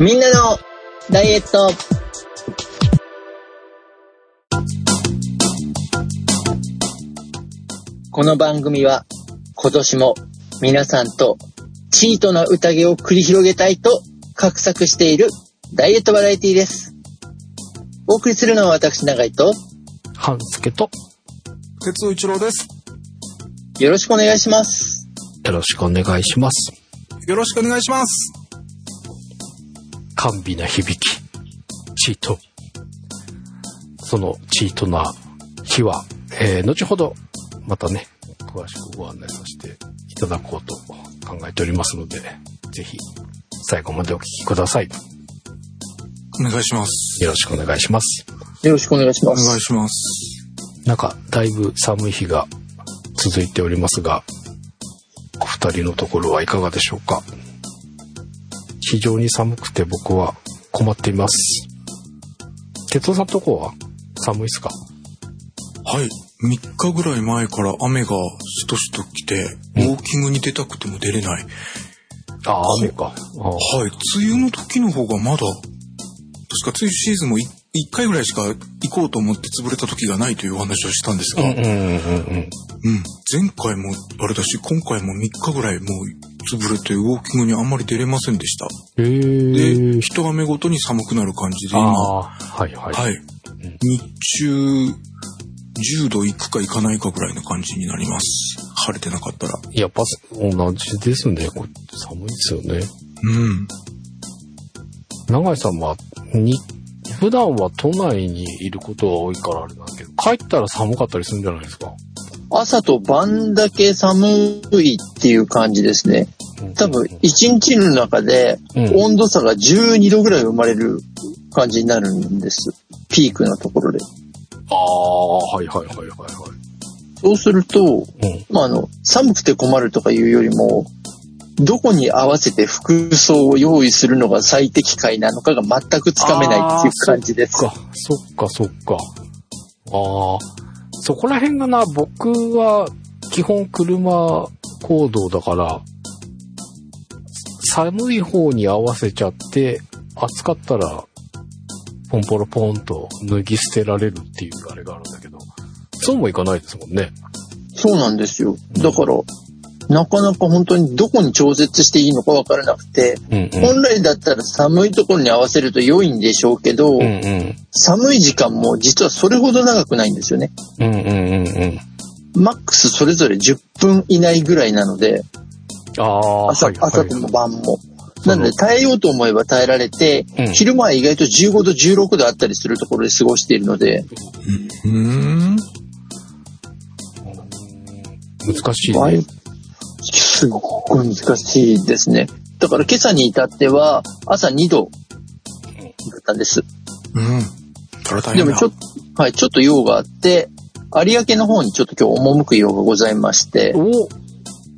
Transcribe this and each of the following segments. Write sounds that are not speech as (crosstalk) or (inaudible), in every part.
みんなのダイエットこの番組は今年も皆さんとチートな宴を繰り広げたいと画策しているダイエットバラエティです。お送りするのは私長井と半助と鉄尾一郎です。よろしくお願いします。よろしくお願いします。よろしくお願いします。甘美な響き、チート。そのチートな日は、えー、後ほどまたね、詳しくご案内させていただこうと考えておりますので、ぜひ最後までお聞きください。お願いします。よろしくお願いします。よろしくお願いします。お願いします。なんか、だいぶ寒い日が続いておりますが、お二人のところはいかがでしょうか？非常に寒くて僕は困っています。哲夫さんとこは寒いっすか？はい。3日ぐらい前から雨がしとしと来て、ウォーキングに出たくても出れない。ああ、雨か。はい。梅雨の時の方がまだ、確か梅雨シーズンも1回ぐらいしか行こうと思って潰れた時がないというお話をしたんですが、うん。前回もあれだし、今回も3日ぐらいもう潰れてウォーキングにあんまり出れませんでした。へえで、。一雨ごとに寒くなる感じであ今、あ、はいはい。はい。日中、10度いくかいかないかぐらいの感じになります。晴れてなかったら。やっぱ同じですね。これ寒いですよね。うん。永井さんは、に、普段は都内にいることが多いからあれなんだけど、帰ったら寒かったりするんじゃないですか？朝と晩だけ寒いっていう感じですね。多分、一日の中でうん温度差が12度ぐらい生まれる感じになるんです。ピークのところで。ああ、はいはいはいはいはい。そうすると、うん。まあ、あの、寒くて困るとかいうよりも、どこに合わせて服装を用意するのが最適解なのかが全くつかめないっていう感じです。そっか、そっか、そっか。ああ、そこら辺がな、僕は基本車行動だから、寒い方に合わせちゃって、暑かったら、ポンポロポンと脱ぎ捨てられるっていうあれがあるんだけど、そうもいかないですもんね。そうなんですよ。だから、なかなか本当にどこに調節していいのかわからなくて、うんうん。本来だったら寒いところに合わせると良いんでしょうけど、うんうん。寒い時間も実はそれほど長くないんですよね。うんうんうんうん。マックスそれぞれ10分以内ぐらいなので、朝,、はいはい朝とも晩も。なので耐えようと思えば耐えられて、うん昼間は意外と15度、16度あったりするところで過ごしているので、うーん。難しいね。すごく難しいですね。だから今朝に至っては朝2度だったんです。うん。それは大変だ。でもちょっと、はい、ちょっと用があって、有明の方にちょっと今日赴く用がございまして、あ、お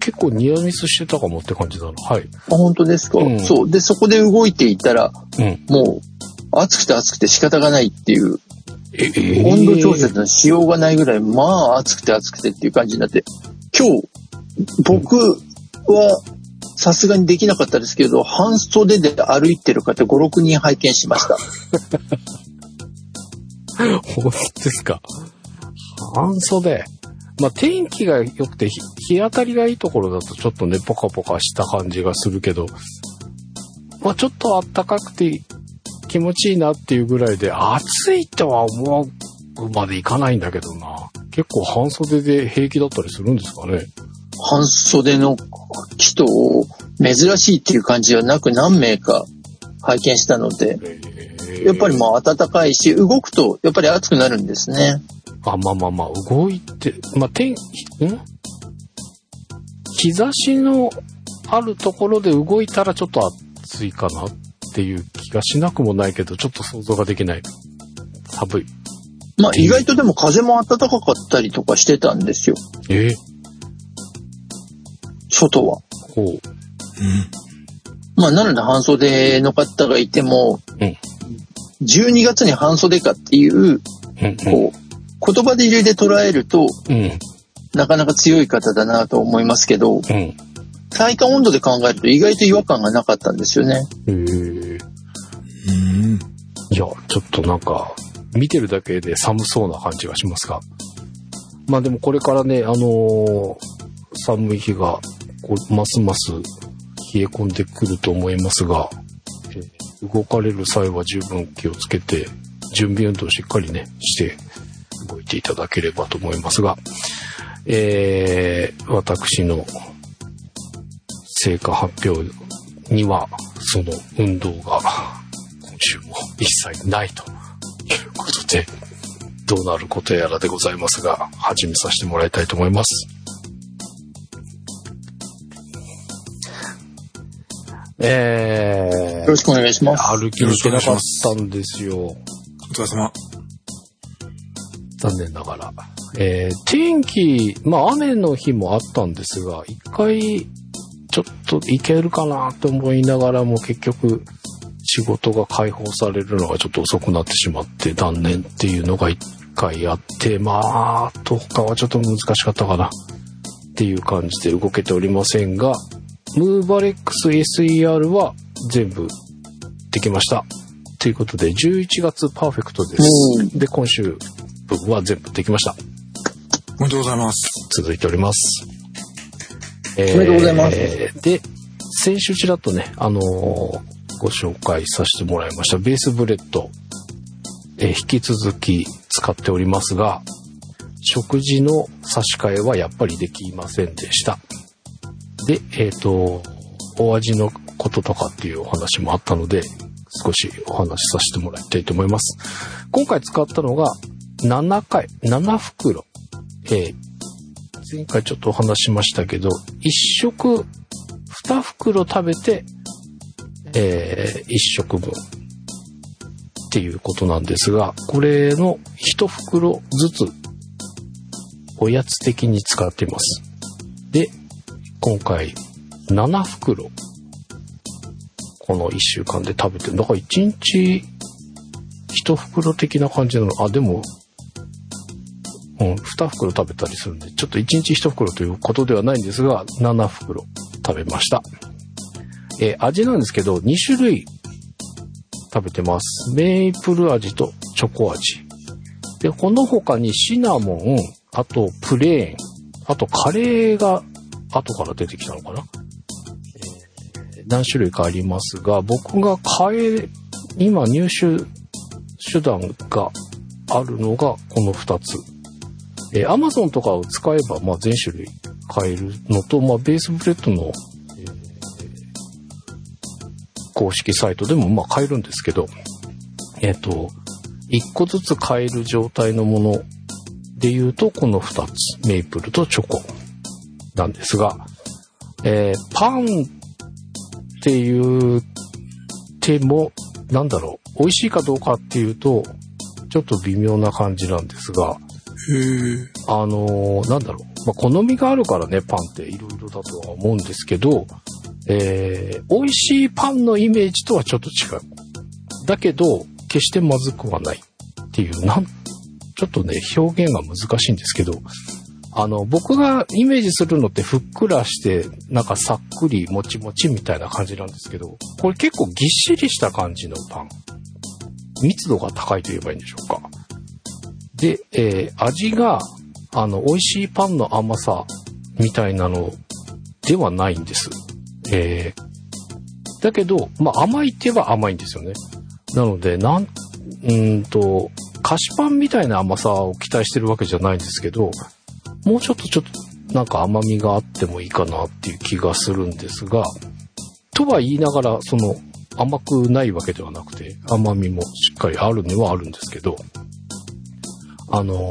結構ニアミスしてたかもって感じだな。はい。本当ですか、うんそう。で、そこで動いていたら、うん。もう、暑くて暑くて仕方がないっていう、え、え温度調節のしようがないぐらい、まあ暑くて暑くてっていう感じになって、今日、僕はさすがにできなかったですけど、半袖で歩いてる方5、6人拝見しました。(laughs) 本当ですか？半袖？まあ、天気が良くて日日当たりがいいところだとちょっとね、ポカポカした感じがするけど、まあ、ちょっと暖かくて気持ちいいなっていうぐらいで、暑いとは思うまでいかないんだけどな。結構半袖で平気だったりするんですかね？半袖の人を珍しいっていう感じはなく何名か拝見したので、やっぱりまあ暖かいし、動くとやっぱり暑くなるんですね。あ、まあまあまあ、動いて、まあ、天気、ん？日差しのあるところで動いたらちょっと暑いかなっていう気がしなくもないけど、ちょっと想像ができない。寒い。まあ意外とでも風も暖かかったりとかしてたんですよ、え？ー、外は。ほう。うん。まあなので半袖の方がいても、うん12月に半袖かっていう、うん、こう、言葉で入れて捉えると、うん、なかなか強い方だなと思いますけど、うん。体感温度で考えると意外と違和感がなかったんですよね。へーいや、ちょっとなんか、見てるだけで寒そうな感じがしますが。まあでもこれからね、あのー寒い日が、こうますます冷え込んでくると思いますが、え動かれる際は十分気をつけて、準備運動をしっかりね、して動いていただければと思いますが、えー私の成果発表には、その運動が今週も一切ないということで、どうなることやらでございますが、始めさせてもらいたいと思います。えよろしくお願いします。ー、歩きに行けなかったんですよ。お疲れ様。残念ながら。えー、天気、まあ雨の日もあったんですが、一回ちょっと行けるかなと思いながらも結局仕事が解放されるのがちょっと遅くなってしまって断念っていうのが一回あって、まあ、あと他はちょっと難しかったかなっていう感じで動けておりませんが、ムーバレックス SER は全部できました。ということで、11月パーフェクトです。うで、今週分は全部できました。おめでとうございます。続いております。えおめでとうございますで、先週ちらっとね、あのーご紹介させてもらいました、ベースブレッド、えー引き続き使っておりますが、食事の差し替えはやっぱりできませんでした。で、えっ、と、お味のこととかっていうお話もあったので、少しお話しさせてもらいたいと思います。今回使ったのが7回、7袋。えー前回ちょっとお話しましたけど、1食、2袋食べて、え1食分っていうことなんですが、これの1袋ずつおやつ的に使っています。今回7袋、この1週間で食べてる。だから1日1袋的な感じなの。あ、でも、うん、2袋食べたりするんで、ちょっと1日1袋ということではないんですが、7袋食べました。えー味なんですけど、2種類食べてます。メープル味とチョコ味。で、この他にシナモン、あとプレーン、あとカレーが後から出てきたのかな、えー何種類かありますが、僕が買え、今入手手段があるのがこの2つ。えー、Amazon とかを使えば、まあ、全種類買えるのと、まあ、ベースブレッドの、えー公式サイトでも、まあ、買えるんですけど、えっ、と、1個ずつ買える状態のもので言うと、この2つ、メイプルとチョコ。なんですが、えーパンっていう手も、なんだろう、美味しいかどうかっていうと、ちょっと微妙な感じなんですが。あのーなんだろう。まあ、好みがあるからね、パンっていろいろだとは思うんですけど、えー、美味しいパンのイメージとはちょっと違う。だけど、決してまずくはないっていう、なん、ちょっとね、表現が難しいんですけど、あの、僕がイメージするのってふっくらして、なんかさっくりもちもちみたいな感じなんですけど、これ結構ぎっしりした感じのパン。密度が高いと言えばいいんでしょうか。で、えー味が、あの、美味しいパンの甘さみたいなのではないんです。えーだけど、まあ甘いって言えば甘いんですよね。なので、なん、うんと、菓子パンみたいな甘さを期待してるわけじゃないんですけど、もうちょっとちょっとなんか甘みがあってもいいかなっていう気がするんですが、とは言いながら、その甘くないわけではなくて、甘みもしっかりあるにはあるんですけど、あのー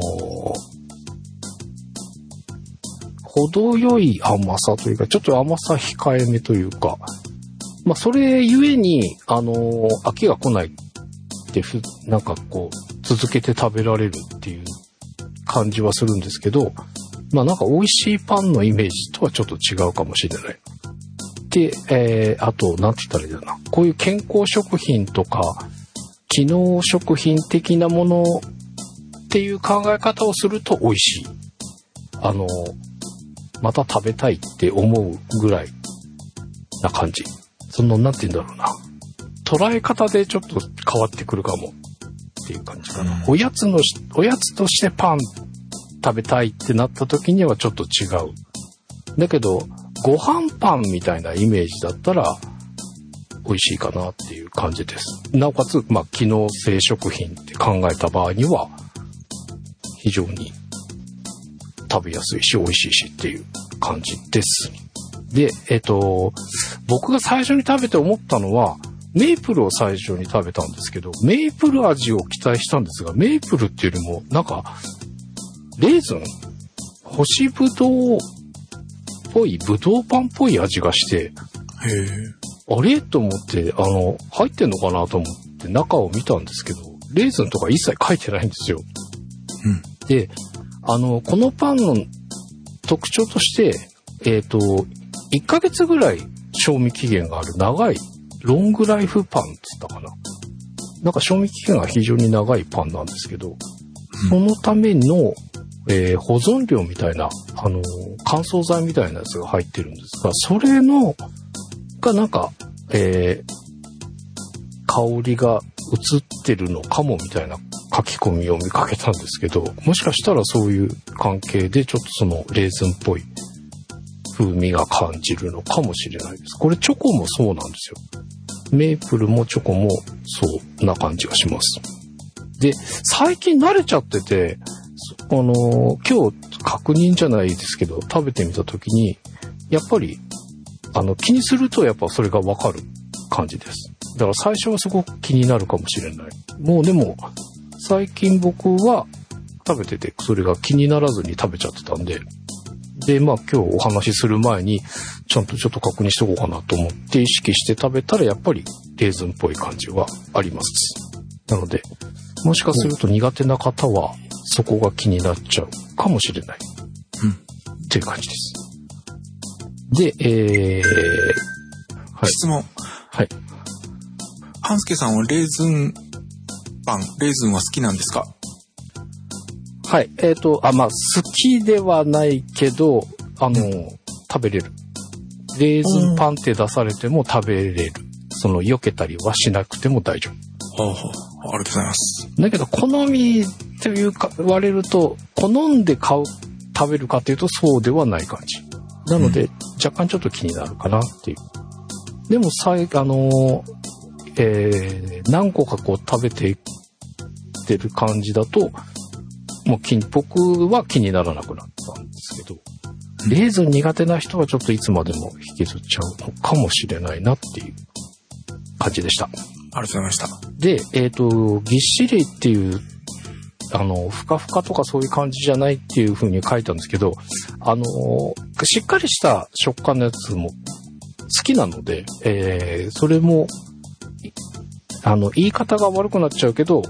程よい甘さというか、ちょっと甘さ控えめというか、まあ、それゆえに、あのー飽きが来ないってふ、なんかこう、続けて食べられるっていう感じはするんですけど、まあなんか美味しいパンのイメージとはちょっと違うかもしれない。で、えー、あと、なんて言ったらいいんだろうな。こういう健康食品とか、機能食品的なものっていう考え方をすると美味しい。あの、また食べたいって思うぐらいな感じ。その、なんて言うんだろうな。捉え方でちょっと変わってくるかもっていう感じかな。うんおやつのし、おやつとしてパン食べたいってなった時にはちょっと違う。だけど、ご飯パンみたいなイメージだったら、美味しいかなっていう感じです。なおかつ、まあ、機能性食品って考えた場合には、非常に食べやすいし、美味しいしっていう感じです。で、えっ、と、僕が最初に食べて思ったのは、メープルを最初に食べたんですけど、メープル味を期待したんですが、メープルっていうよりも、なんか、レーズン？干しぶどうっぽい、ぶどうパンっぽい味がして。あれ？と思って、あの、入ってんのかなと思って中を見たんですけど、レーズンとか一切書いてないんですよ。うん。で、あの、このパンの特徴として、えっ、と、1ヶ月ぐらい賞味期限がある長い、ロングライフパンって言ったかな。なんか賞味期限が非常に長いパンなんですけど、そのための、えー保存料みたいな、あの、乾燥剤みたいなやつが入ってるんですが、それの、がなんか、えー香りが移ってるのかもみたいな書き込みを見かけたんですけど、もしかしたらそういう関係でちょっとそのレーズンっぽい風味が感じるのかもしれないです。これチョコもそうなんですよ。メープルもチョコもそうな感じがします。で、最近慣れちゃってて、あの、今日確認じゃないですけど、食べてみたときに、やっぱり、あの、気にするとやっぱそれがわかる感じです。だから最初はすごく気になるかもしれない。もうでも、最近僕は食べててそれが気にならずに食べちゃってたんで、で、まあ今日お話しする前に、ちゃんとちょっと確認しとこうかなと思って意識して食べたらやっぱりレーズンっぽい感じはあります。なので、もしかすると苦手な方はそこが気になっちゃうかもしれない。うんっていう感じです。で、えー、はい。質問。はい。半助さんはレーズンパン、レーズンは好きなんですか？はい。えっ、と、あ、まあ、好きではないけど、あの、食べれる。レーズンパンって出されても食べれる。その、避けたりはしなくても大丈夫。ほうほう。ありがとうございます。だけど、好みというか、言われると、好んで買う、食べるかというと、そうではない感じ。なので、若干ちょっと気になるかなっていう。でも、さい、あのーえー何個かこう食べていってる感じだと、もう気に、僕は気にならなくなったんですけど、レーズン苦手な人はちょっといつまでも引きずっちゃうのかもしれないなっていう感じでした。ありがとうございました。で、えっ、と、ぎっしりっていう、あの、ふかふかとかそういう感じじゃないっていう風に書いたんですけど、あの、しっかりした食感のやつも好きなので、えーそれも、あの、言い方が悪くなっちゃうけど、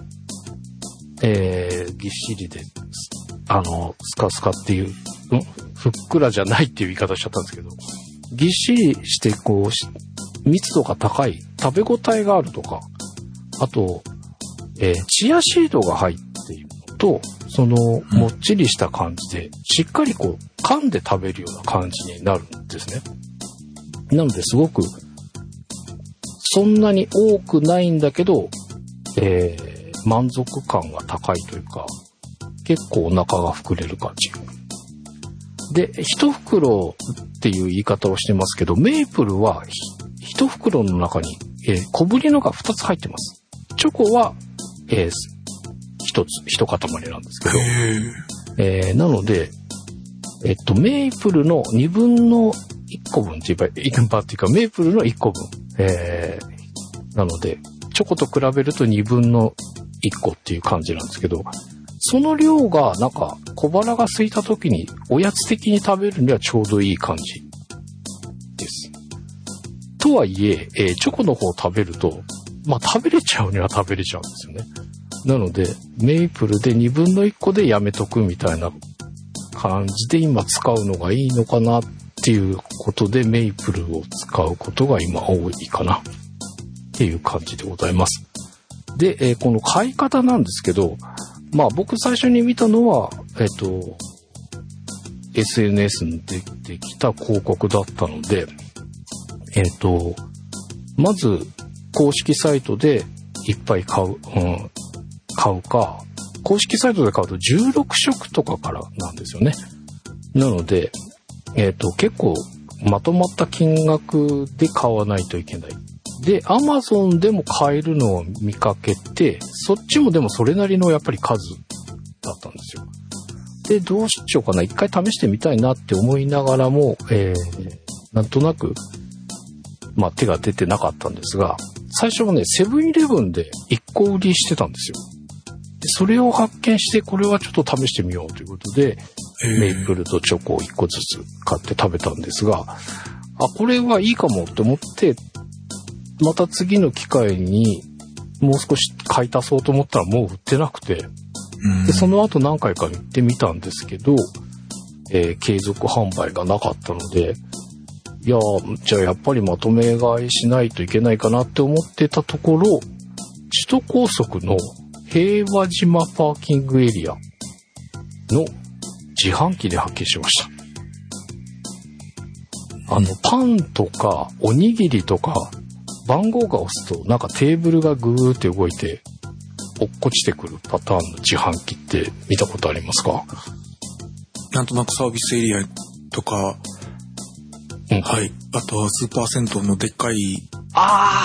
えーぎっしりで、あの、スカスカっていう、ん？ふっくらじゃないっていう言い方しちゃったんですけど、ぎっしりして、こう、密度が高い、食べ応えがあるとか、あと、えーチアシードが入ってと、その、もっちりした感じで、しっかりこう、噛んで食べるような感じになるんですね。なので、すごく、そんなに多くないんだけど、えー満足感が高いというか、結構お腹が膨れる感じ。で、一袋っていう言い方をしてますけど、メープルはひ一袋の中に、えー小ぶりのが2つ入ってます。チョコは、えー一つ、一塊なんですけど、へえ。えーなので、えっと、メープルの2分の1個分って言えばいいかっていうか、メープルの1個分。えーなので、チョコと比べると2分の1個っていう感じなんですけど、その量がなんか小腹が空いた時におやつ的に食べるにはちょうどいい感じです。とはいええーチョコの方を食べると、まあ食べれちゃうには食べれちゃうんですよね。なので、メイプルで2分の1個でやめとくみたいな感じで今使うのがいいのかなっていうことでメイプルを使うことが今多いかなっていう感じでございます。で、えーこの買い方なんですけど、まあ僕最初に見たのは、えっ、と、SNS に出てきた広告だったので、えっ、と、まず、公式サイトでいっぱい買う、うん、買うか、公式サイトで買うと16色とかからなんですよね。なので、えっ、と、結構まとまった金額で買わないといけない。で、アマゾンでも買えるのを見かけて、そっちもでもそれなりのやっぱり数だったんですよ。で、どうしようかな。一回試してみたいなって思いながらも、えー、なんとなく、まあ手が出てなかったんですが、最初はね、セブンイレブンで1個売りしてたんですよ。で、それを発見して、これはちょっと試してみようということで、メープルとチョコを1個ずつ買って食べたんですが、あ、これはいいかもって思って、また次の機会にもう少し買い足そうと思ったらもう売ってなくて、でその後何回か行ってみたんですけど、えー、継続販売がなかったので、いやじゃあやっぱりまとめ買いしないといけないかなって思ってたところ、首都高速の平和島パーキングエリアの自販機で発見しました。あの、パンとか、おにぎりとか、番号が押すと、なんかテーブルがぐーって動いて、落っこちてくるパターンの自販機って見たことありますか？なんとなくサービスエリアとか、うん、はい。あとはスーパー銭湯のでっかい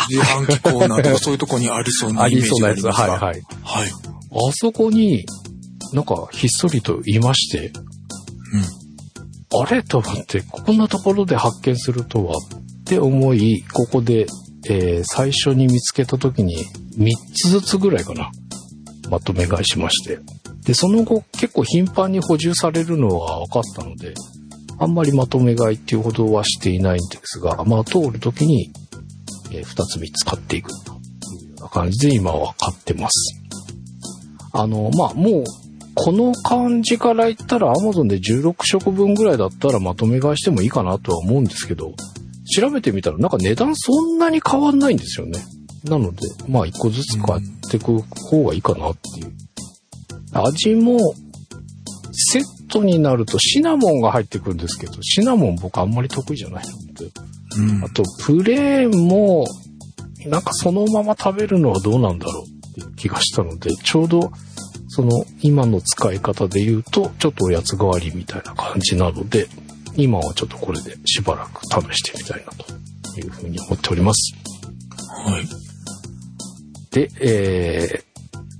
自販機コーナーとかそういうとこにありそうなイメージがありますが。はいはい。はい。あそこになんかひっそりといまして、うん。あれ？と思って、こんなところで発見するとはって思い、ここで、えー、最初に見つけた時に3つずつぐらいかな。まとめ買いしまして。で、その後結構頻繁に補充されるのは分かったので、あんまりまとめ買いっていうほどはしていないんですが、まあ通る時に、え、2つ3つ買っていくというような感じで今は買ってます。あの、まあもう、この感じから言ったら Amazon で16食分ぐらいだったらまとめ買いしてもいいかなとは思うんですけど、調べてみたらなんか値段そんなに変わんないんですよね。なので、まあ一個ずつ買っていく方がいいかなっていう。味も、セットになるとシナモンが入ってくるんですけど、シナモン僕あんまり得意じゃないので。うん、あと、プレーンも、なんかそのまま食べるのはどうなんだろうっていう気がしたので、ちょうど、その今の使い方で言うと、ちょっとおやつ代わりみたいな感じなので、今はちょっとこれでしばらく試してみたいなというふうに思っております。はい。で、え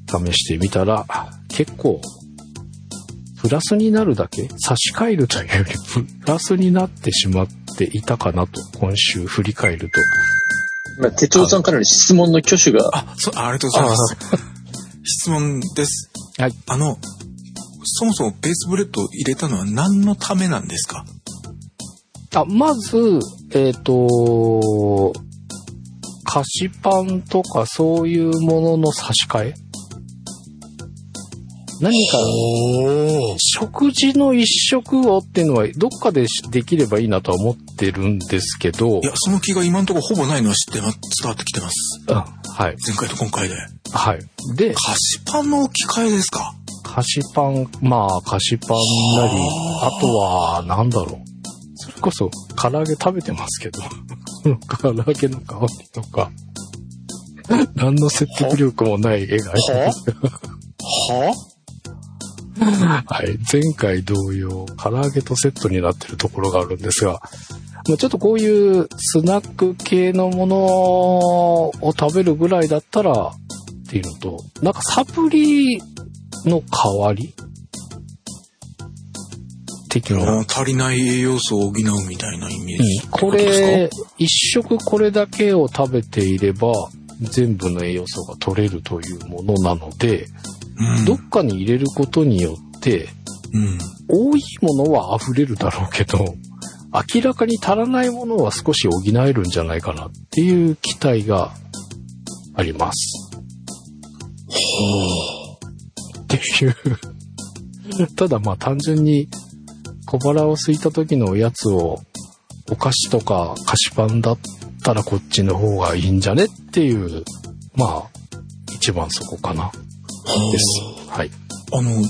ー、試してみたら、結構、プラスになるだけ差し替えるというより、プラスになってしまっていたかなと、今週振り返ると。まあ、哲夫さんからの質問の挙手が。あ、そう、ありがとうございます。質問です。はい。あの、そもそもベースブレッドを入れたのは何のためなんですか？あ、まず、えっ、ー、と、菓子パンとかそういうものの差し替え何か、食事の一食をっていうのはどっかでできればいいなとは思ってるんですけど。いや、その気が今のところほぼないのは知って伝わってきてます。うん、はい。前回と今回で。はい。で、菓子パンの置き換えですか？菓子パン、まあ、菓子パンなり、あとは、なんだろう。それこそ、唐揚げ食べてますけど、(laughs) 唐揚げの香りとか、何の説得力もない絵がはは (laughs) はい。前回同様、唐揚げとセットになってるところがあるんですが、まあ、ちょっとこういうスナック系のものを食べるぐらいだったらっていうのと、なんかサプリの代わり的な。足りない栄養素を補うみたいなイメージ、うん、これ、一食これだけを食べていれば、全部の栄養素が取れるというものなので、どっかに入れることによって、うん、多いものは溢れるだろうけど、明らかに足らないものは少し補えるんじゃないかなっていう期待があります。ほうっていうただまあ単純に小腹を空いた時のおやつをお菓子とか菓子パンだったらこっちの方がいいんじゃねっていう、まあ、一番そこかな。です。はい。あの、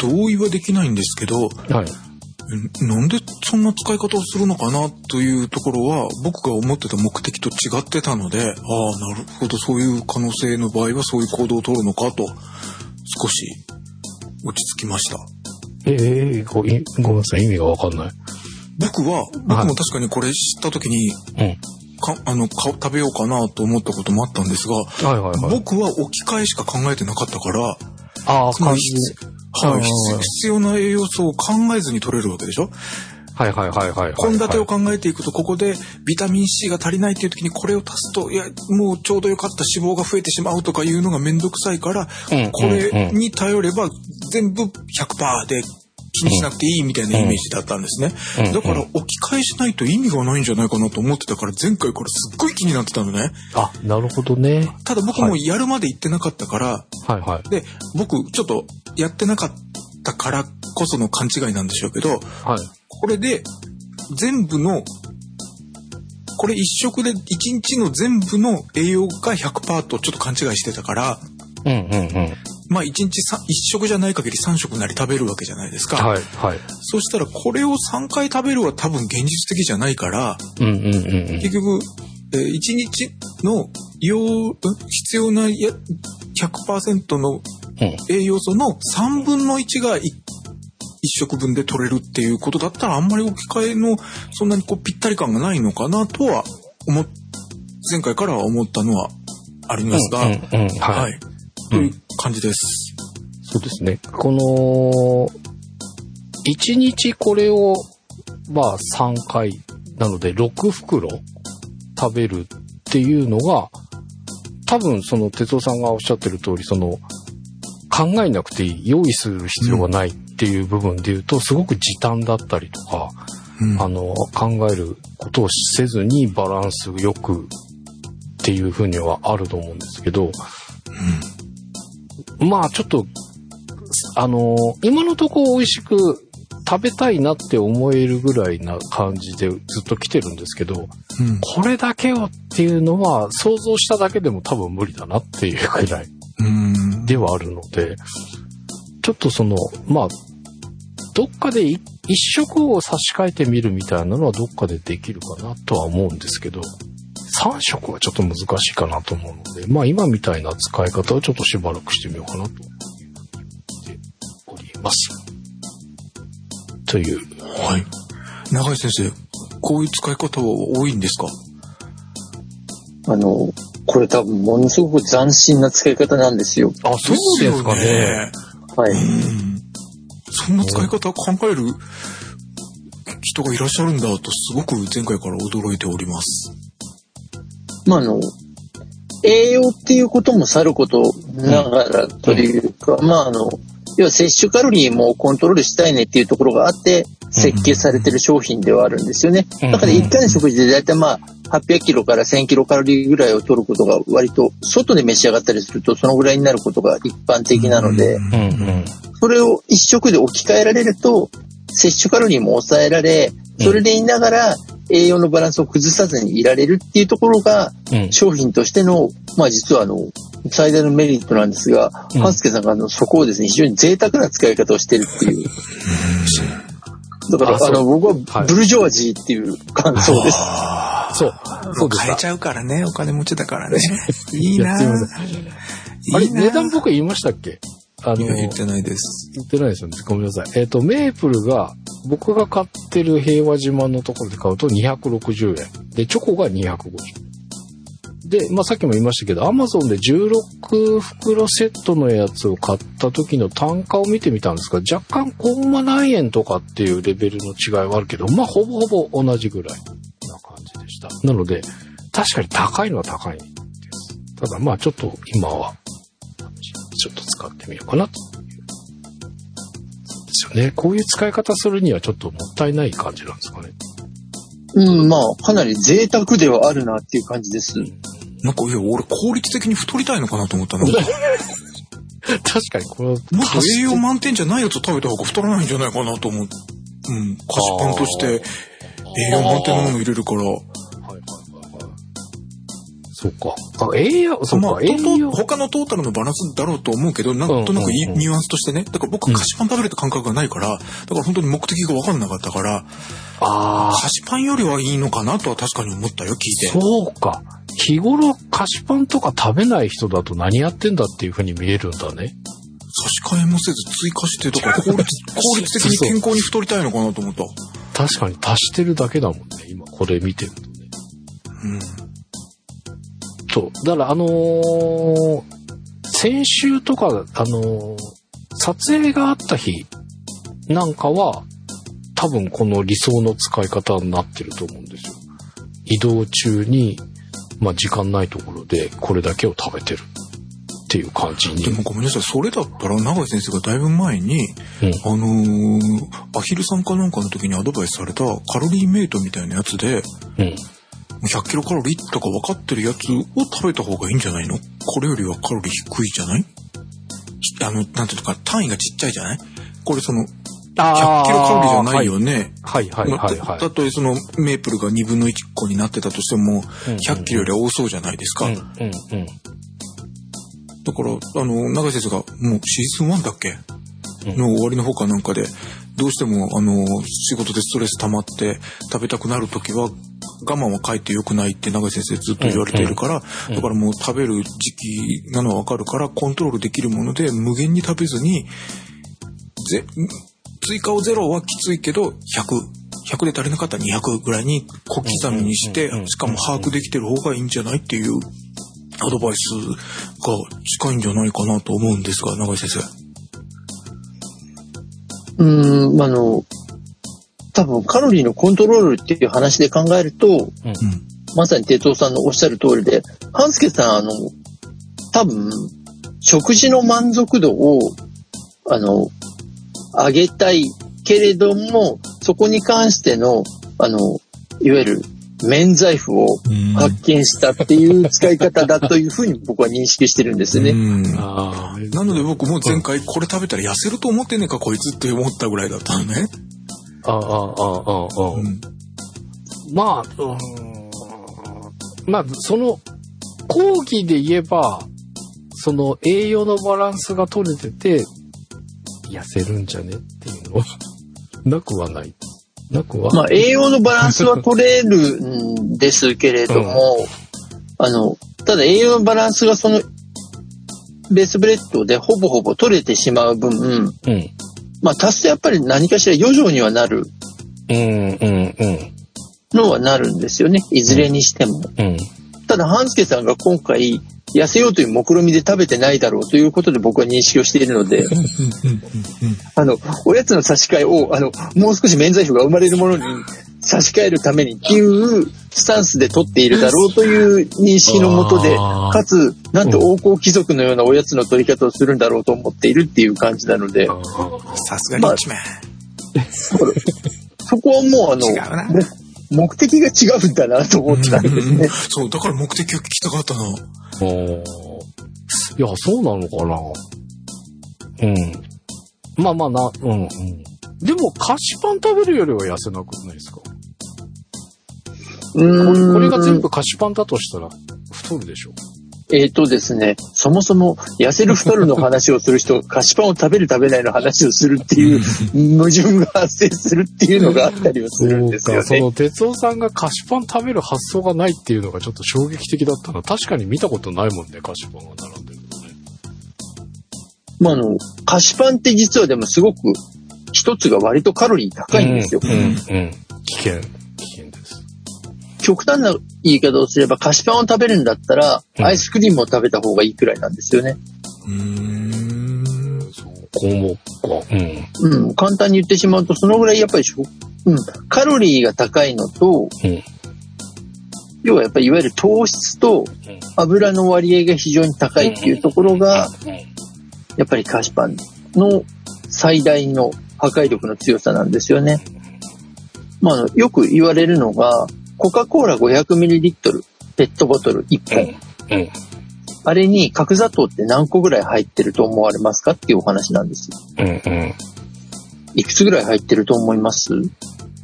同意はできないんですけど、はい。なんでそんな使い方をするのかなというところは僕が思ってた目的と違ってたので、ああ、なるほど、そういう可能性の場合はそういう行動を取るのかと、少し落ち着きました。ええー、ごごめんなさい、意味がわかんない。僕は、僕も確かにこれ知った時に、はい、かあのか食べようかなと思ったこともあったんですが、はいはいはい、僕は置き換えしか考えてなかったから、ああ、感じはい、必要な栄養素を考えずに取れるわけでしょ？はいはいはいはい。献立を考えていくと、ここでビタミン C が足りないっていう時にこれを足すと、いや、もうちょうどよかった脂肪が増えてしまうとかいうのがめんどくさいから、これに頼れば全部100%で気にしなくていいみたいなイメージだったんですね。だから置き換えしないと意味がないんじゃないかなと思ってたから前回これすっごい気になってたのね。あ、なるほどね。ただ僕もやるまで行ってなかったから、はいはい。で、僕ちょっとやってなかったからこその勘違いなんでしょうけど、はい。これで全部のこれ一食で一日の全部の栄養が100%とちょっと勘違いしてたから、うんうんうん。まあ1日1食じゃない限り3食なり食べるわけじゃないですか。はいはい。そしたらこれを3回食べるは多分現実的じゃないから、うんうんうんうん、結局、えー、1日の要必要な100%の栄養素の3分の1が 1, 1食分で取れるっていうことだったらあんまり置き換えのそんなにこうぴったり感がないのかなとは思前回からは思ったのはありますが、うんうんうん、はい、はいという感じです。そうですね。この、1日これを、まあ3回なので6袋食べるっていうのが、多分その哲夫さんがおっしゃってる通り、その考えなくていい、用意する必要がないっていう部分で言うと、すごく時短だったりとか、うん、あの、考えることをせずにバランスよくっていうふうにはあると思うんですけど、うんまあちょっと、あのー、今のところ美味しく食べたいなって思えるぐらいな感じでずっと来てるんですけど、うん、これだけをっていうのは想像しただけでも多分無理だなっていうぐらいではあるので、ちょっとその、まあ、どっかで一色を差し替えてみるみたいなのはどっかでできるかなとは思うんですけど、3色はちょっと難しいかなと思うので、まあ今みたいな使い方をちょっとしばらくしてみようかなと思っております。という。はい。長井先生、こういう使い方は多いんですか？あの、これ多分ものすごく斬新な使い方なんですよ。あ、そうですかね。はい。そんな使い方を考える人がいらっしゃるんだとすごく前回から驚いております。まあ、あの、栄養っていうこともさることながらというか、うん、まあ、あの、要は摂取カロリーもコントロールしたいねっていうところがあって、設計されてる商品ではあるんですよね。だから1回の食事で大体まあ、800キロから1000キロカロリーぐらいを取ることが割と外で召し上がったりするとそのぐらいになることが一般的なので、それを1食で置き換えられると摂取カロリーも抑えられ、それでいながら栄養のバランスを崩さずにいられるっていうところが、商品としての、まあ実はあの、最大のメリットなんですが、うん、半助さんがあのそこをですね、非常に贅沢な使い方をしてるっていう。だから、あの、僕はブルジョワジーっていう感想です。そう。そう変えちゃうからね、お金持ちだからね。(laughs) いいなあれ、値段僕言いましたっけ？あの、言ってないです。言ってないですよね。ごめんなさい。えっ、ー、と、メープルが、僕が買ってる平和島のところで買うと260円。で、チョコが250円。で、まあ、さっきも言いましたけど、アマゾンで16袋セットのやつを買った時の単価を見てみたんですが、若干コンマ何円とかっていうレベルの違いはあるけど、まあ、ほぼほぼ同じぐらいな感じでした。なので、確かに高いのは高いです。ただ、まあ、ちょっと今はちょっと使ってみようかなとですよね。こういう使い方するにはちょっともったいない感じなんですかね。うん、まあ、かなり贅沢ではあるなっていう感じです。なんか、いや、俺効率的に太りたいのかなと思ったの。(laughs) 確かに、これもっと栄養満点じゃないやつを食べた方が太らないんじゃないかなと思う。うん、菓子パンとして栄養満点のもの入れるから。そそうか。あ、栄養、そうか、まあ。他のトータルのバランスだろうと思うけど、なんとなくニュアンスとしてね。だから僕、菓子パン食べるって感覚がないから、だから本当に目的が分かんなかったから、ああ。菓子パンよりはいいのかなとは確かに思ったよ、聞いて。そうか。日頃菓子パンとか食べない人だと何やってんだっていうふうに見えるんだね。差し替えもせず追加してとか効率、効率的に健康に太りたいのかなと思った。確かに足してるだけだもんね、今これ見てるとね。うん。そう。だからあのー、先週とか、あのー、撮影があった日なんかは、多分この理想の使い方になってると思うんですよ。移動中に、まあ時間ないところでこれだけを食べてるっていう感じに。でもごめんなさい、それだったら永井先生がだいぶ前に、うん、あのー、アヒルさんかなんかの時にアドバイスされたカロリーメイトみたいなやつで、うん、100キロカロリーとか分かってるやつを食べた方がいいんじゃないの？これよりはカロリー低いじゃない？あの、なんていうか、単位がちっちゃいじゃない？これその、100キロカロリーじゃないよね。はいはいはいはい。たとえそのメープルが2分の1個になってたとしても、100キロよりは多そうじゃないですか。うんうんうん。だから、あの、長井先生が、もうシーズン1だっけ？の終わりの方かなんかで、どうしても、あの、仕事でストレス溜まって食べたくなる時は、我慢はかえって良くないって長井先生ずっと言われているから、だからもう食べる時期なのはわかるから、コントロールできるもので無限に食べずに、ぜ、追加をゼロはきついけど、100、100で足りなかったら200ぐらいに小刻みにして、しかも把握できてる方がいいんじゃないっていうアドバイスが近いんじゃないかなと思うんですが、長井先生。うん、あの、多分カロリーのコントロールっていう話で考えると、うん、まさに哲夫さんのおっしゃる通りで、半助さん、あの、多分、食事の満足度を、あの、上げたいけれども、そこに関しての、あの、いわゆる免罪符を発見したっていう使い方だというふうに僕は認識してるんですね。なので僕も前回これ食べたら痩せると思ってんねんかこいつって思ったぐらいだったのね。ああ、ああ、ああ、うん、まあ、うん、まあ、その、講義で言えば、その栄養のバランスが取れてて、痩せるんじゃねっていうのは、(laughs) なくはない。なくは。まあ、栄養のバランスは取れるんですけれども、うん、あの、ただ栄養のバランスがその、ベースブレッドでほぼほぼ取れてしまう分、うん、まあ、足すとやっぱり何かしら余剰にはなる。うんうんうん。のはなるんですよね。いずれにしても。うん、ただ、半助さんが今回、痩せようという目論見で食べてないだろうということで僕は認識をしているので、あの、おやつの差し替えを、あの、もう少し免罪符が生まれるものに差し替えるためにっていうスタンスで取っているだろうという認識のもとで、かつ、なんと王侯貴族のようなおやつの取り方をするんだろうと思っているっていう感じなので。さすがに一面、まあ、そこはもうあの、目的が違うんだなと思ったんですね。そう、だから目的を聞きたかったな。いや、そうなのかな。うん。まあまあな、うん、うん。でも、菓子パン食べるよりは痩せなくないですか？うんこれが全部菓子パンだとしたら太るでしょえっ、ー、とですね、そもそも痩せる太るの話をする人、菓子パンを食べる食べないの話をするっていう矛盾が発生するっていうのがあったりはするんですよね。その哲夫さんが菓子パン食べる発想がないっていうのがちょっと衝撃的だったな。確かに見たことないもんね、菓子パンが並んでるのね。まあ、あの、菓子パンって実はでもすごく一つが割とカロリー高いんですよ。うん、うん、うん。危険。極端な言い方をすれば、菓子パンを食べるんだったら、アイスクリームを食べた方がいいくらいなんですよね。うん。そう、こうか。うん。うん。簡単に言ってしまうと、そのぐらいやっぱりうん、カロリーが高いのと、うん、要はやっぱりいわゆる糖質と油の割合が非常に高いっていうところが、やっぱり菓子パンの最大の破壊力の強さなんですよね。まあ、よく言われるのが、コカ・コーラ 500ml ペットボトル1本。うん。あれに角砂糖って何個ぐらい入ってると思われますかっていうお話なんですよ。うんうん。いくつぐらい入ってると思います？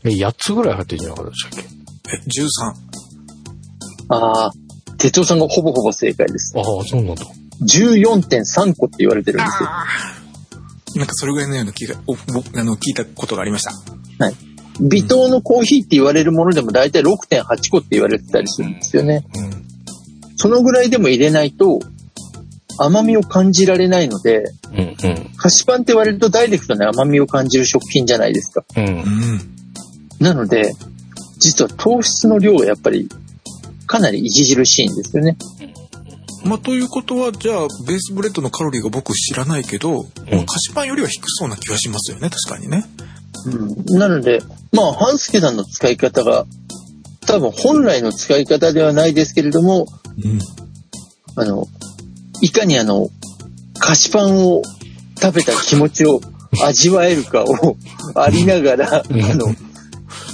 え、8つぐらい入ってるんじゃなかったでしたっけ？え、13。ああ、っ哲夫さんがほぼほぼ正解です。ああ、そうなんだ。14.3個って言われてるんですよ。なんかそれぐらいのような気が、お僕あの、聞いたことがありました。微糖のコーヒーって言われるものでも大体6.8個って言われてたりするんですよね。うん。そのぐらいでも入れないと甘みを感じられないので、うん、うん。菓子パンって割とダイレクトに甘みを感じる食品じゃないですか。うんう。ん。なので、実は糖質の量はやっぱりかなり著しいんですよね。まあ、ということは、じゃあ、ベースブレッドのカロリーが僕知らないけど、まあ菓子パンよりは低そうな気がしますよね、確かにね。うん、なので、まあ、半助さんの使い方が、多分本来の使い方ではないですけれども、うん。あの、いかにあの、菓子パンを食べた気持ちを味わえるかをありながら、あの、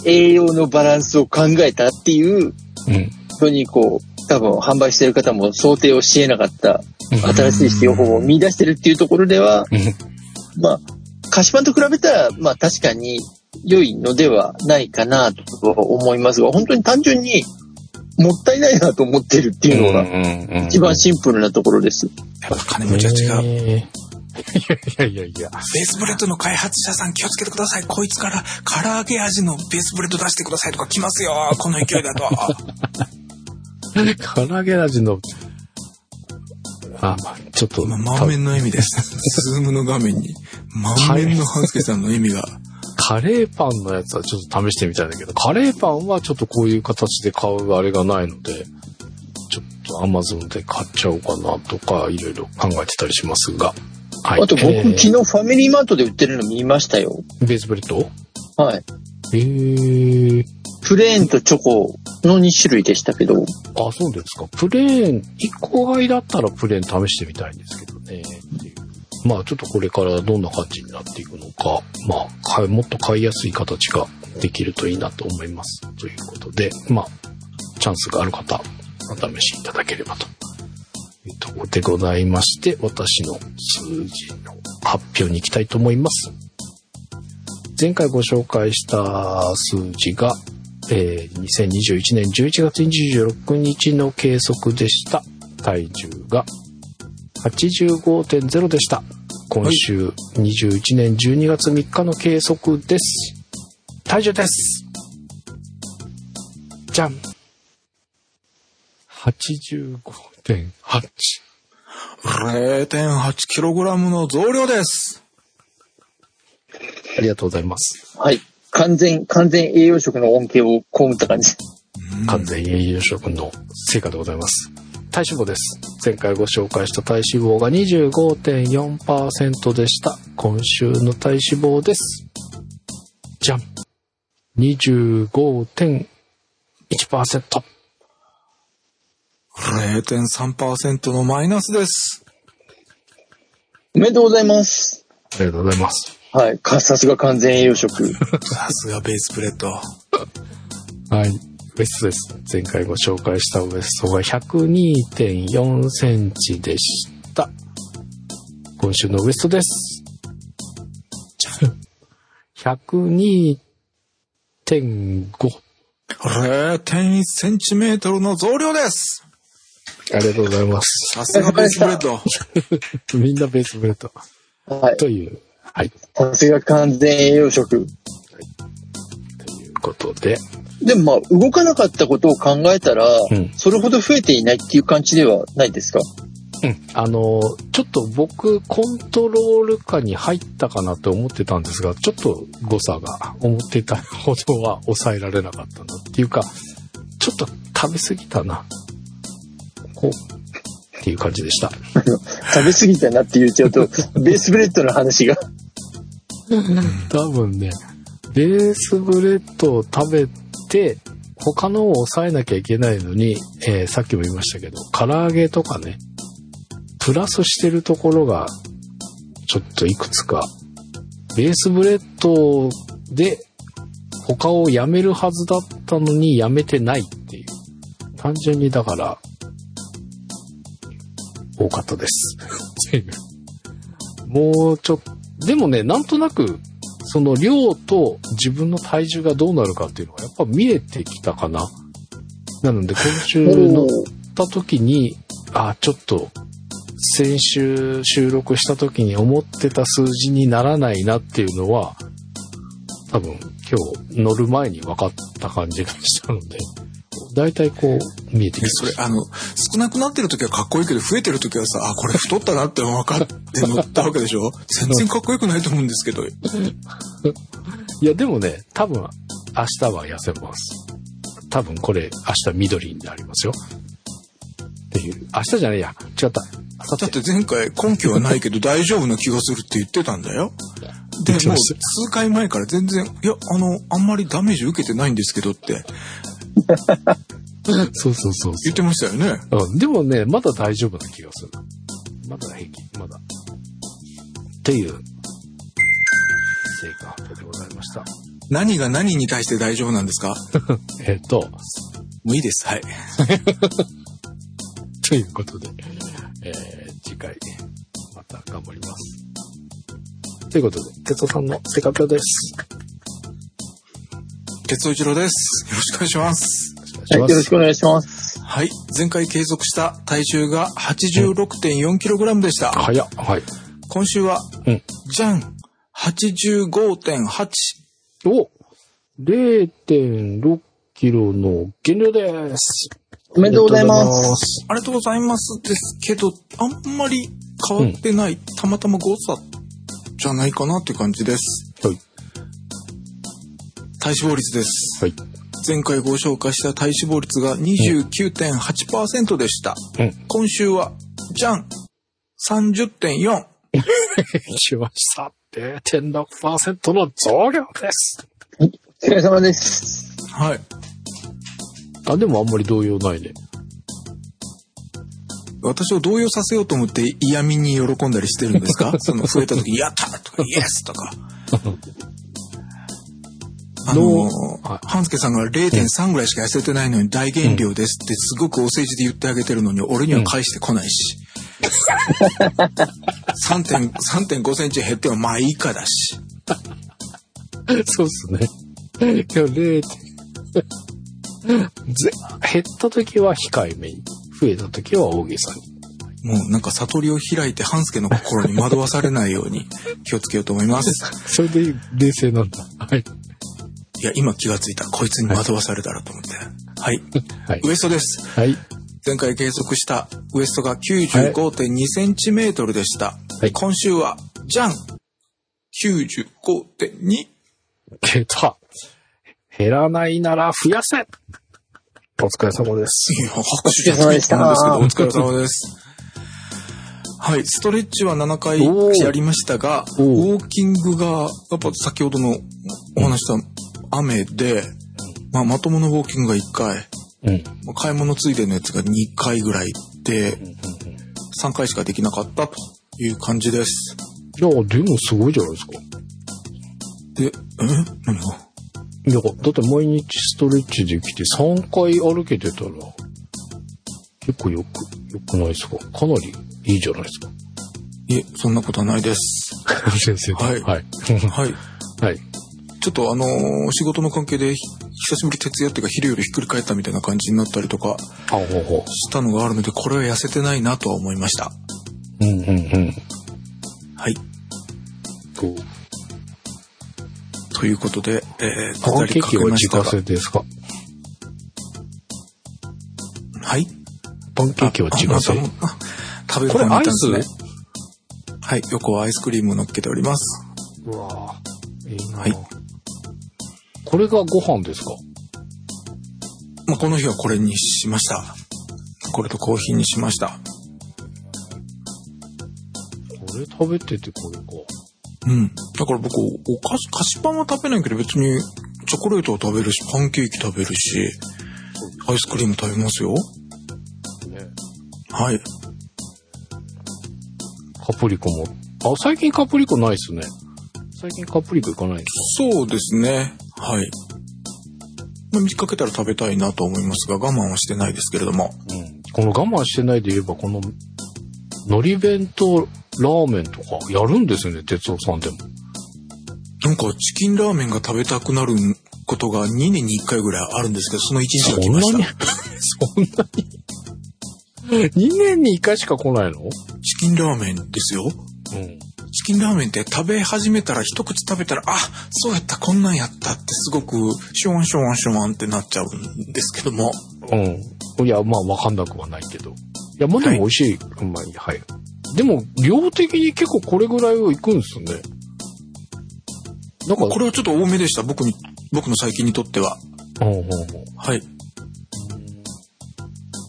栄養のバランスを考えたっていう、うん。本当にこう、多分販売してる方も想定をし得なかった新しい使用法を見出してるっていうところでは、うん。まあ、菓子パンと比べたら、まあ確かに良いのではないかなと思いますが、本当に単純にもったいないなと思ってるっていうのがが一番シンプルなところです。やっぱ金持ちは違う。えーいやいやいやいや。ベースブレッドの開発者さん気をつけてください。こいつから唐揚げ味のベースブレッド出してくださいとか来ますよ。(laughs) この勢いだと。唐揚げ味の、あ、まあ、ちょっと、今、満面の笑みです。(laughs) ズームの画面に、満面の半助さんの笑みが。カレーパンのやつはちょっと試してみたいんだけど、カレーパンはちょっとこういう形で買うあれがないので、ちょっとアマゾンで買っちゃおうかなとか、いろいろ考えてたりしますが。はい。あと僕、えー昨日ファミリーマートで売ってるの見ましたよ。ベースブレッド？はい。えー、プレーンとチョコの2種類でしたけど、あ、そうですか。プレーン、1個買いだったらプレーン試してみたいんですけどね。っていうまあちょっとこれからどんな感じになっていくのか、まあ買いもっと買いやすい形ができるといいなと思います。ということで、まあ、チャンスがある方、お試しいただければというところでございまして、私の数字の発表に行きたいと思います。前回ご紹介した数字が、えー2021年11月26日の計測でした。体重が85.0でした。今週21年12月3日の計測です。体重です。じゃん。85.8。0.8kg の増量です。ありがとうございます。はい。完全、完全栄養食の恩恵を被った感じ。完全栄養食の成果でございます。体脂肪です。前回ご紹介した体脂肪が25.4%でした。今週の体脂肪です。じゃん。25.1%。0.3%のマイナスです。おめでとうございます。ありがとうございます。はい。かさすが完全栄養食。(laughs) さすがベースブレッド。はい。ウエストです。前回ご紹介したウエストが102.4センチでした。今週のウエストです。(laughs) 102.5。0.1センチメートルの増量です。ありがとうございます。さすがベースブレッド。(laughs) みんなベースブレッド。はい。という、はい。さすが完全栄養食。ということで、でもまあ、動かなかったことを考えたら、うんそれほど増えていないっていう感じではないですか？うん。あの、ちょっと僕、コントロール下に入ったかなと思ってたんですが、ちょっと誤差が思ってたほどは抑えられなかったなっていうか、ちょっと食べ過ぎたな。こう、っていう感じでした。(laughs) 食べ過ぎたなって言っちゃうと、(laughs) ベースブレッドの話が。多分ね、ベースブレッドを食べて、他のを抑えなきゃいけないのに、えーさっきも言いましたけど、唐揚げとかね、プラスしてるところが、ちょっといくつか、ベースブレッドで他をやめるはずだったのにやめてないっていう。単純にだから、多かったです。もうちょっと、でもね、なんとなく、その量と自分の体重がどうなるかっていうのがやっぱ見えてきたかな。なので今週のった時に、あ、ちょっと、先週収録した時に思ってた数字にならないなっていうのは、多分今日乗る前に分かった感じがしたので、大体こう見えてきそれ、あの、少なくなってる時はかっこいいけど、増えてる時はさ、あ、これ太ったなって分かって乗ったわけでしょ？(laughs) 全然かっこよくないと思うんですけど。(laughs) いや、でもね、多分、明日は痩せます。多分これ、明日緑になりますよ。っていう。明日じゃねえや。違った。だって前回根拠はないけど (laughs) 大丈夫な気がするって言ってたんだよ。で、もう数回前から全然、いや、あの、あんまりダメージ受けてないんですけどって。(laughs) そうそうそう言ってましたよね。うん。でもね、まだ大丈夫な気がする。まだ平気、まだ。っていう、成果発表でございました。何が何に対して大丈夫なんですか？(laughs) えっと。もういいです。はい。(laughs) ということで、えー、次回、また頑張ります。ということで、哲夫さんのセカピョです。哲夫一郎です。よろしくお願いします。はい、よろしくお願いします。はい。前回計測した体重が 86.4kg でした。早っ。はい。今週は、うん、じゃん !85.8。お !0.6 キロの減量です。おめでとうございます。ありがとうございますですけど、あんまり変わってない、うん、たまたま誤差じゃないかなって感じです。はい。体脂肪率です。はい。前回ご紹介した体脂肪率が29.8%でした。うん、今週は、じゃん !30.4! しました。0.6%の増量です。お疲れ様です。はい。あ、でもあんまり動揺ないね。私を動揺させようと思って嫌味に喜んだりしてるんですか？(laughs) その増えた時に、やったとか、イエスとか。(laughs) あのー、半助さんが0.3ぐらいしか痩せてないのに大減量ですってすごくお世辞で言ってあげてるのに、俺には返してこないし。(laughs) 3.5センチ減ってもまあいいかだし。そうっすね。今日 0. 減った時は控えめに。増えた時は大げさに。もうなんか悟りを開いて半助の心に惑わされないように気をつけようと思います。(laughs) それで冷静なんだ。はい。いや、今気がついた。こいつに惑わされたらと思って。はい。はい、ウエストです。はい。前回計測したウエストが95.2センチメートルでした。はい。今週は、じゃん !95.2! 出た。減らないなら増やせお疲れ様です。いや、拍手じゃないですけど、お疲れ様です。はい、ストレッチは7回やりましたが、ウォーキングが、やっぱ先ほどのお話した雨で、まあ、まともなウォーキングが1回、うん、買い物ついでのやつが2回ぐらいで、3回しかできなかったという感じです。いや、でもすごいじゃないですか。で、え？何が？いや、だって毎日ストレッチできて3回歩けてたら、結構よく、よくないですか？かなりいいじゃないですか。いえ、そんなことはないです。(laughs) 先生。はい。はい。はい。(laughs) はい。ちょっとあのー、仕事の関係で、久しぶり徹夜っていうか昼よりひっくり返ったみたいな感じになったりとか、したのがあるので、これは痩せてないなとは思いました。うんうんうん。はい。ということで、えー、パンケーキは自家製ですか？はいパンケーキは自家製食べるこれアイスね。はい、横はアイスクリームを乗っけております。うわいいなはい。これがご飯ですか？まあ、この日はこれにしました。これとコーヒーにしました。これ食べててこれか。うん。だから僕、お菓子、菓子パンは食べないけど別にチョコレートは食べるし、パンケーキ食べるし、アイスクリーム食べますよ。ね。はい。カプリコも。あ、最近カプリコないっすね。最近カプリコ行かないそうですね。はい。まあ、見かけたら食べたいなと思いますが、我慢はしてないですけれども。うん。この我慢してないで言えば、この、海苔弁当ラーメンとかやるんですよね、哲夫さんでも。なんかチキンラーメンが食べたくなることが2年に1回ぐらいあるんですけど、その1日が来ました。そんなに？(laughs) そんなに？2年に1回しか来ないの？チキンラーメンですよ。うん。チキンラーメンって食べ始めたら一口食べたら、あ、そうやった、こんなんやったってすごくシュワンシュワンシュワンってなっちゃうんですけども。うん。いや、まあ、わかんなくはないけど。いや、まあでも美味しい。まあいい、はい。でも、量的に結構これぐらいはいくんですね。なんか、これはちょっと多めでした。僕に、僕の最近にとっては。ほうほうほうはい。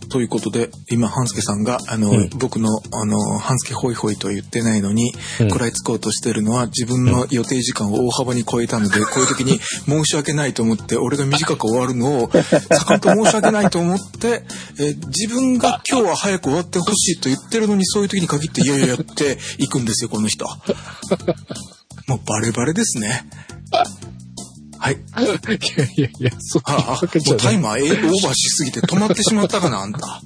ということで、今、半助さんが、あの、うん僕の、あの、半助ホイホイとは言ってないのに、うん食らいつこうとしてるのは、自分の予定時間を大幅に超えたので、(laughs) こういう時に申し訳ないと思って、俺が短く終わるのを、坂本申し訳ないと思って、えー自分が今日は早く終わってほしいと言ってるのに、そういう時に限って、いやいややっていくんですよ、この人。もうバレバレですね。はい。いやいやいや、そういうああ、わけじゃない。もうタイマーえオーバーしすぎて止まってしまったかな、あんた。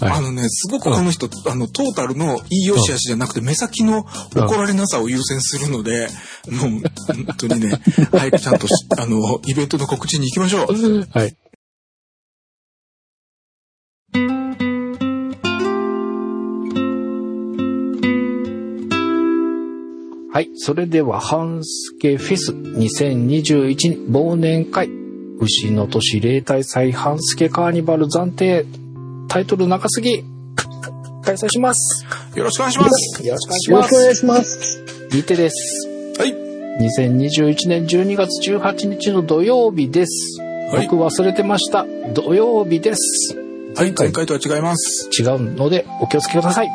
あのね、すごくこの人、あの、トータルのいいよしあしじゃなくて、目先の怒られなさを優先するので、もう、本当にね、(laughs) 早くちゃんとし、あの、イベントの告知に行きましょう。はい。はい。それでは、半助フェス2021忘年会、牛の年例大祭半助カーニバル暫定、タイトル長すぎ、開催します。よろしくお願いします。よろしくお願いしよろます。しくお願いします。リテです。はい。2021年12月18日の土曜日です。はい僕忘れてました。土曜日です。はい、前回とは違います。違うのでお気をつけください。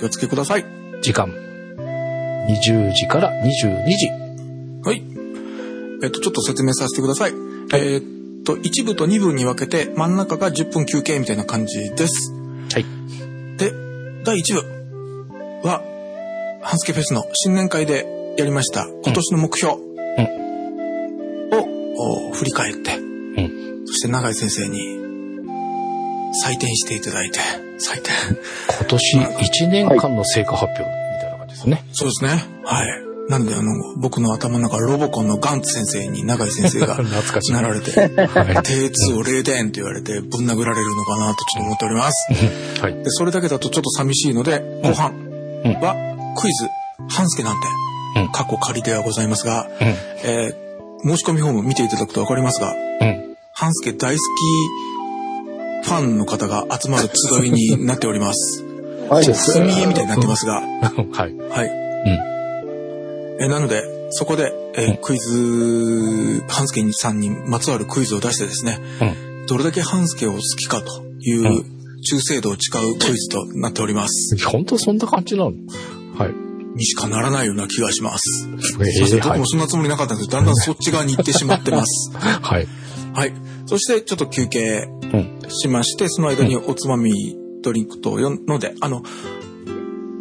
気をつけください。時間。20時から22時。はい。えっと、ちょっと説明させてください。えーっと、1部と2部に分けて、真ん中が10分休憩みたいな感じです。はい。で、第1部は、ハンスケフェスの新年会でやりました、今年の目標を、お振り返って、んそして永井先生に採点していただいて、採点。今年1年間の成果発表ですね。そうですね。はい。なので、あの、僕の頭の中、ロボコンのガンツ先生に永井先生が (laughs) 懐かしい。なられて、はい。低2を0点と言われてぶん殴られるのかなとちょっと思っております。はい。で、それだけだとちょっと寂しいので、後半はクイズ、半助なんてうん、過去仮ではございますが、うん。えー申し込みフォーム見ていただくとわかりますが、うん。半助大好きファンの方が集まる集いになっております。はい。炭家みたいになってますが、(laughs) はい。はい。えーなので、そこで、えーうんクイズ、半助さんにまつわるクイズを出してですね、うん。どれだけ半助を好きかというう中精度を誓うクイズとなっております。(laughs) 本当そんな感じなの？はい。にしかならないような気がします。えーはい僕も。そんなつもりなかったんですけど、だんだんそっち側に行ってしまってます。(laughs) はい。はい。そして、ちょっと休憩うん。しまして、その間におつまみ、ドリンクと飲んで、あの、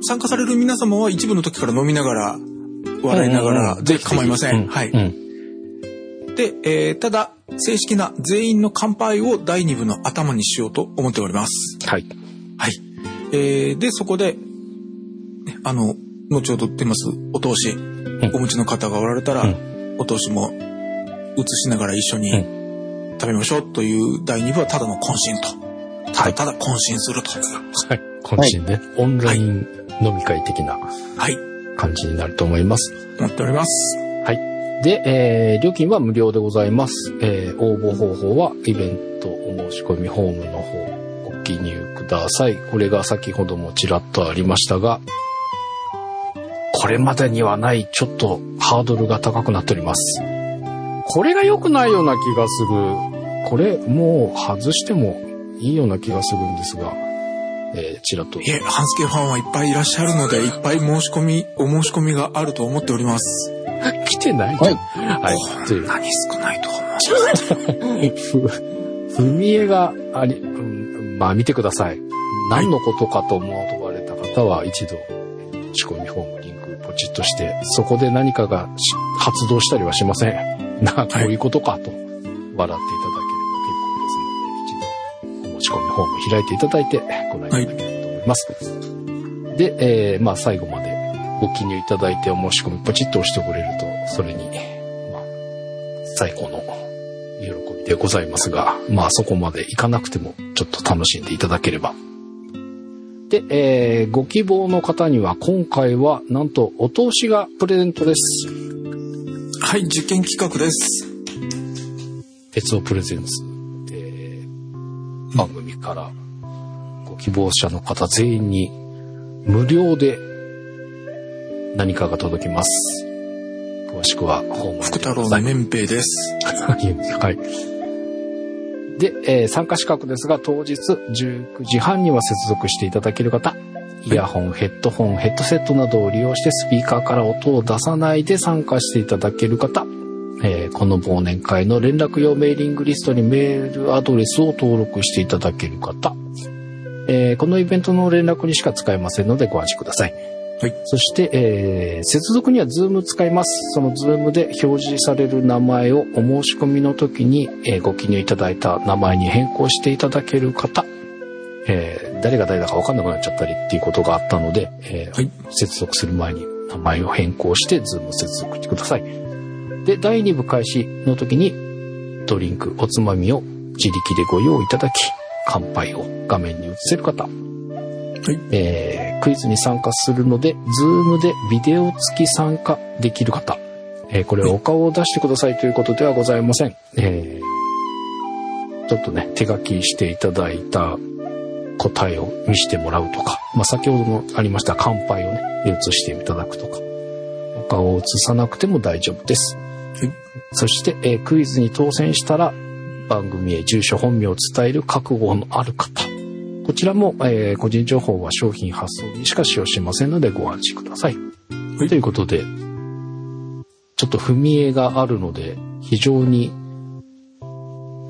参加される皆様は一部の時から飲みながら、笑いながら、で構いません。はい。うん。で、えーただ、正式な全員の乾杯を第2部の頭にしようと思っております。はい。はい。えーで、そこで、ねあの、後ほど出ます、お通し、んお持ちの方がおられたら、うお通しも移しながら一緒にう食べましょうという第2部はただの懇親と。ただただ懇親すると。はい。今週ね、オンライン飲み会的なはい。感じになると思います。なっております。はい。で、えー料金は無料でございます。えー応募方法はイベントお申し込みフォームの方ご記入ください。これが先ほどもちらっとありましたが、これまでにはないちょっとハードルが高くなっております。これが良くないような気がする。これもう外してもいいような気がするんですが、えーちらっと。いえ、ハンスケファンはいっぱいいらっしゃるので、いっぱい申し込み、お申し込みがあると思っております。来てないじゃん。はい。というこんなに少ないとは思わなかった。ふ、ふみえがあり、うんまあ見てください。何のことかと思われた方は一度、仕込みフォームリンクポチッとして、そこで何かがし発動したりはしません。な、こういうことかと、笑っていただち込みフォーム開いていただいて、ご覧いただければと思います。で、えーまあ最後までご記入いただいてお申し込みポチッと押してくれると、それに、まあ、最高の喜びでございますが、まあそこまでいかなくてもちょっと楽しんでいただければ。で、えー、ご希望の方には今回はなんとお通しがプレゼントです。はい、実験企画です。鉄オプレゼンツ、からご希望者の方全員に無料で何かが届きます。詳しくはホーム福太郎の綿兵です。(laughs) はい。で、えー、参加資格ですが、当日19時半には接続していただける方、イヤホン、ヘッドホン、ヘッドセットなどを利用してスピーカーから音を出さないで参加していただける方、えー、この忘年会の連絡用メーリングリストにメールアドレスを登録していただける方、えー、このイベントの連絡にしか使えませんのでご安心ください。はい。そして、えー、接続には Zoom 使います。その Zoom で表示される名前をお申し込みの時に、えー、ご記入いただいた名前に変更していただける方、えー、誰が誰だか分かんなくなっちゃったりっていうことがあったので、えー、はい、接続する前に名前を変更して Zoom 接続してください。で、第2部開始の時にドリンク、おつまみを自力でご用意いただき、乾杯を画面に映せる方、はい、えー、クイズに参加するので、ズームでビデオ付き参加できる方。えー、これはお顔を出してくださいということではございません。えー、ちょっとね、手書きしていただいた答えを見せてもらうとか、まあ、先ほどもありました乾杯をね、写していただくとか、お顔を写さなくても大丈夫です。はい、そして、えー、クイズに当選したら、番組へ住所本名を伝える覚悟のある方。こちらも、えー、個人情報は商品発送にしか使用しませんのでご安心ください。はい、ということで、ちょっと踏み絵があるので、非常に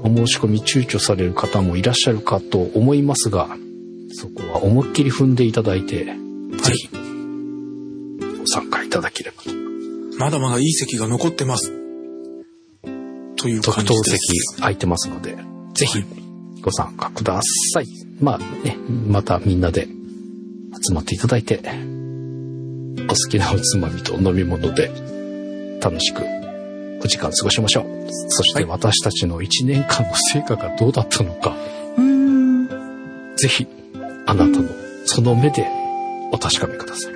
お申し込み躊躇される方もいらっしゃるかと思いますが、そこは思いっきり踏んでいただいて、はい、ぜひ、ご参加いただければと。まだまだいい席が残ってます。という感じです。席空いてますので、ぜひご参加ください。まあね、またみんなで集まっていただいて、お好きなおつまみと飲み物で楽しくお時間過ごしましょう。そして私たちの1年間の成果がどうだったのか、はい、ぜひあなたのその目でお確かめください。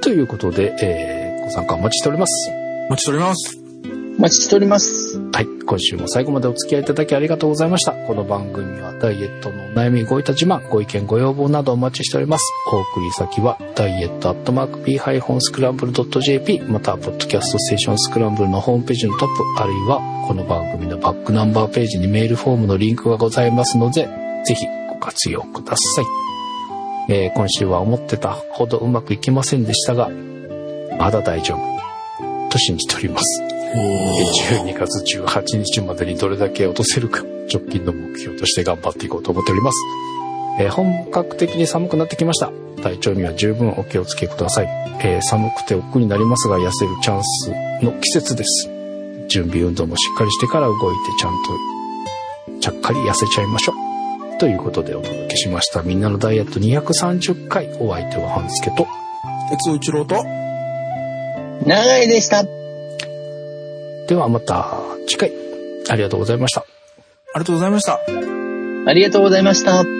ということで、えー、ご参加お待ちしております。お待ちしております。お待ちしております。は。い。今週も最後までお付き合いいただきありがとうございました。この番組は。ダイエットのお悩み、ごいた自慢、ご意見、ご要望などお待ちしております。お送り先は、ダイエットアットマーク p-scramble.jp、または、ポッドキャストステーションスクランブルのホームページのトップ、あるいは、この番組のバックナンバーページにメールフォームのリンクがございますので、ぜひご活用ください。えー、今週は。思ってたほどうまくいきませんでしたが、まだ大丈夫。と信じております。12月18日までにどれだけ落とせるか、直近の目標として頑張っていこうと思っております。えー、本格的に寒くなってきました。体調には十分お気をつけください。えー、寒くて億劫になりますが痩せるチャンスの季節です。準備運動もしっかりしてから動いてちゃんとちゃっかり痩せちゃいましょう。ということでお届けしました。みんなのダイエット230回。お相手は半助と、鉄一郎と、長井でした。ではまた次回。ありがとうございました。ありがとうございました。ありがとうございました。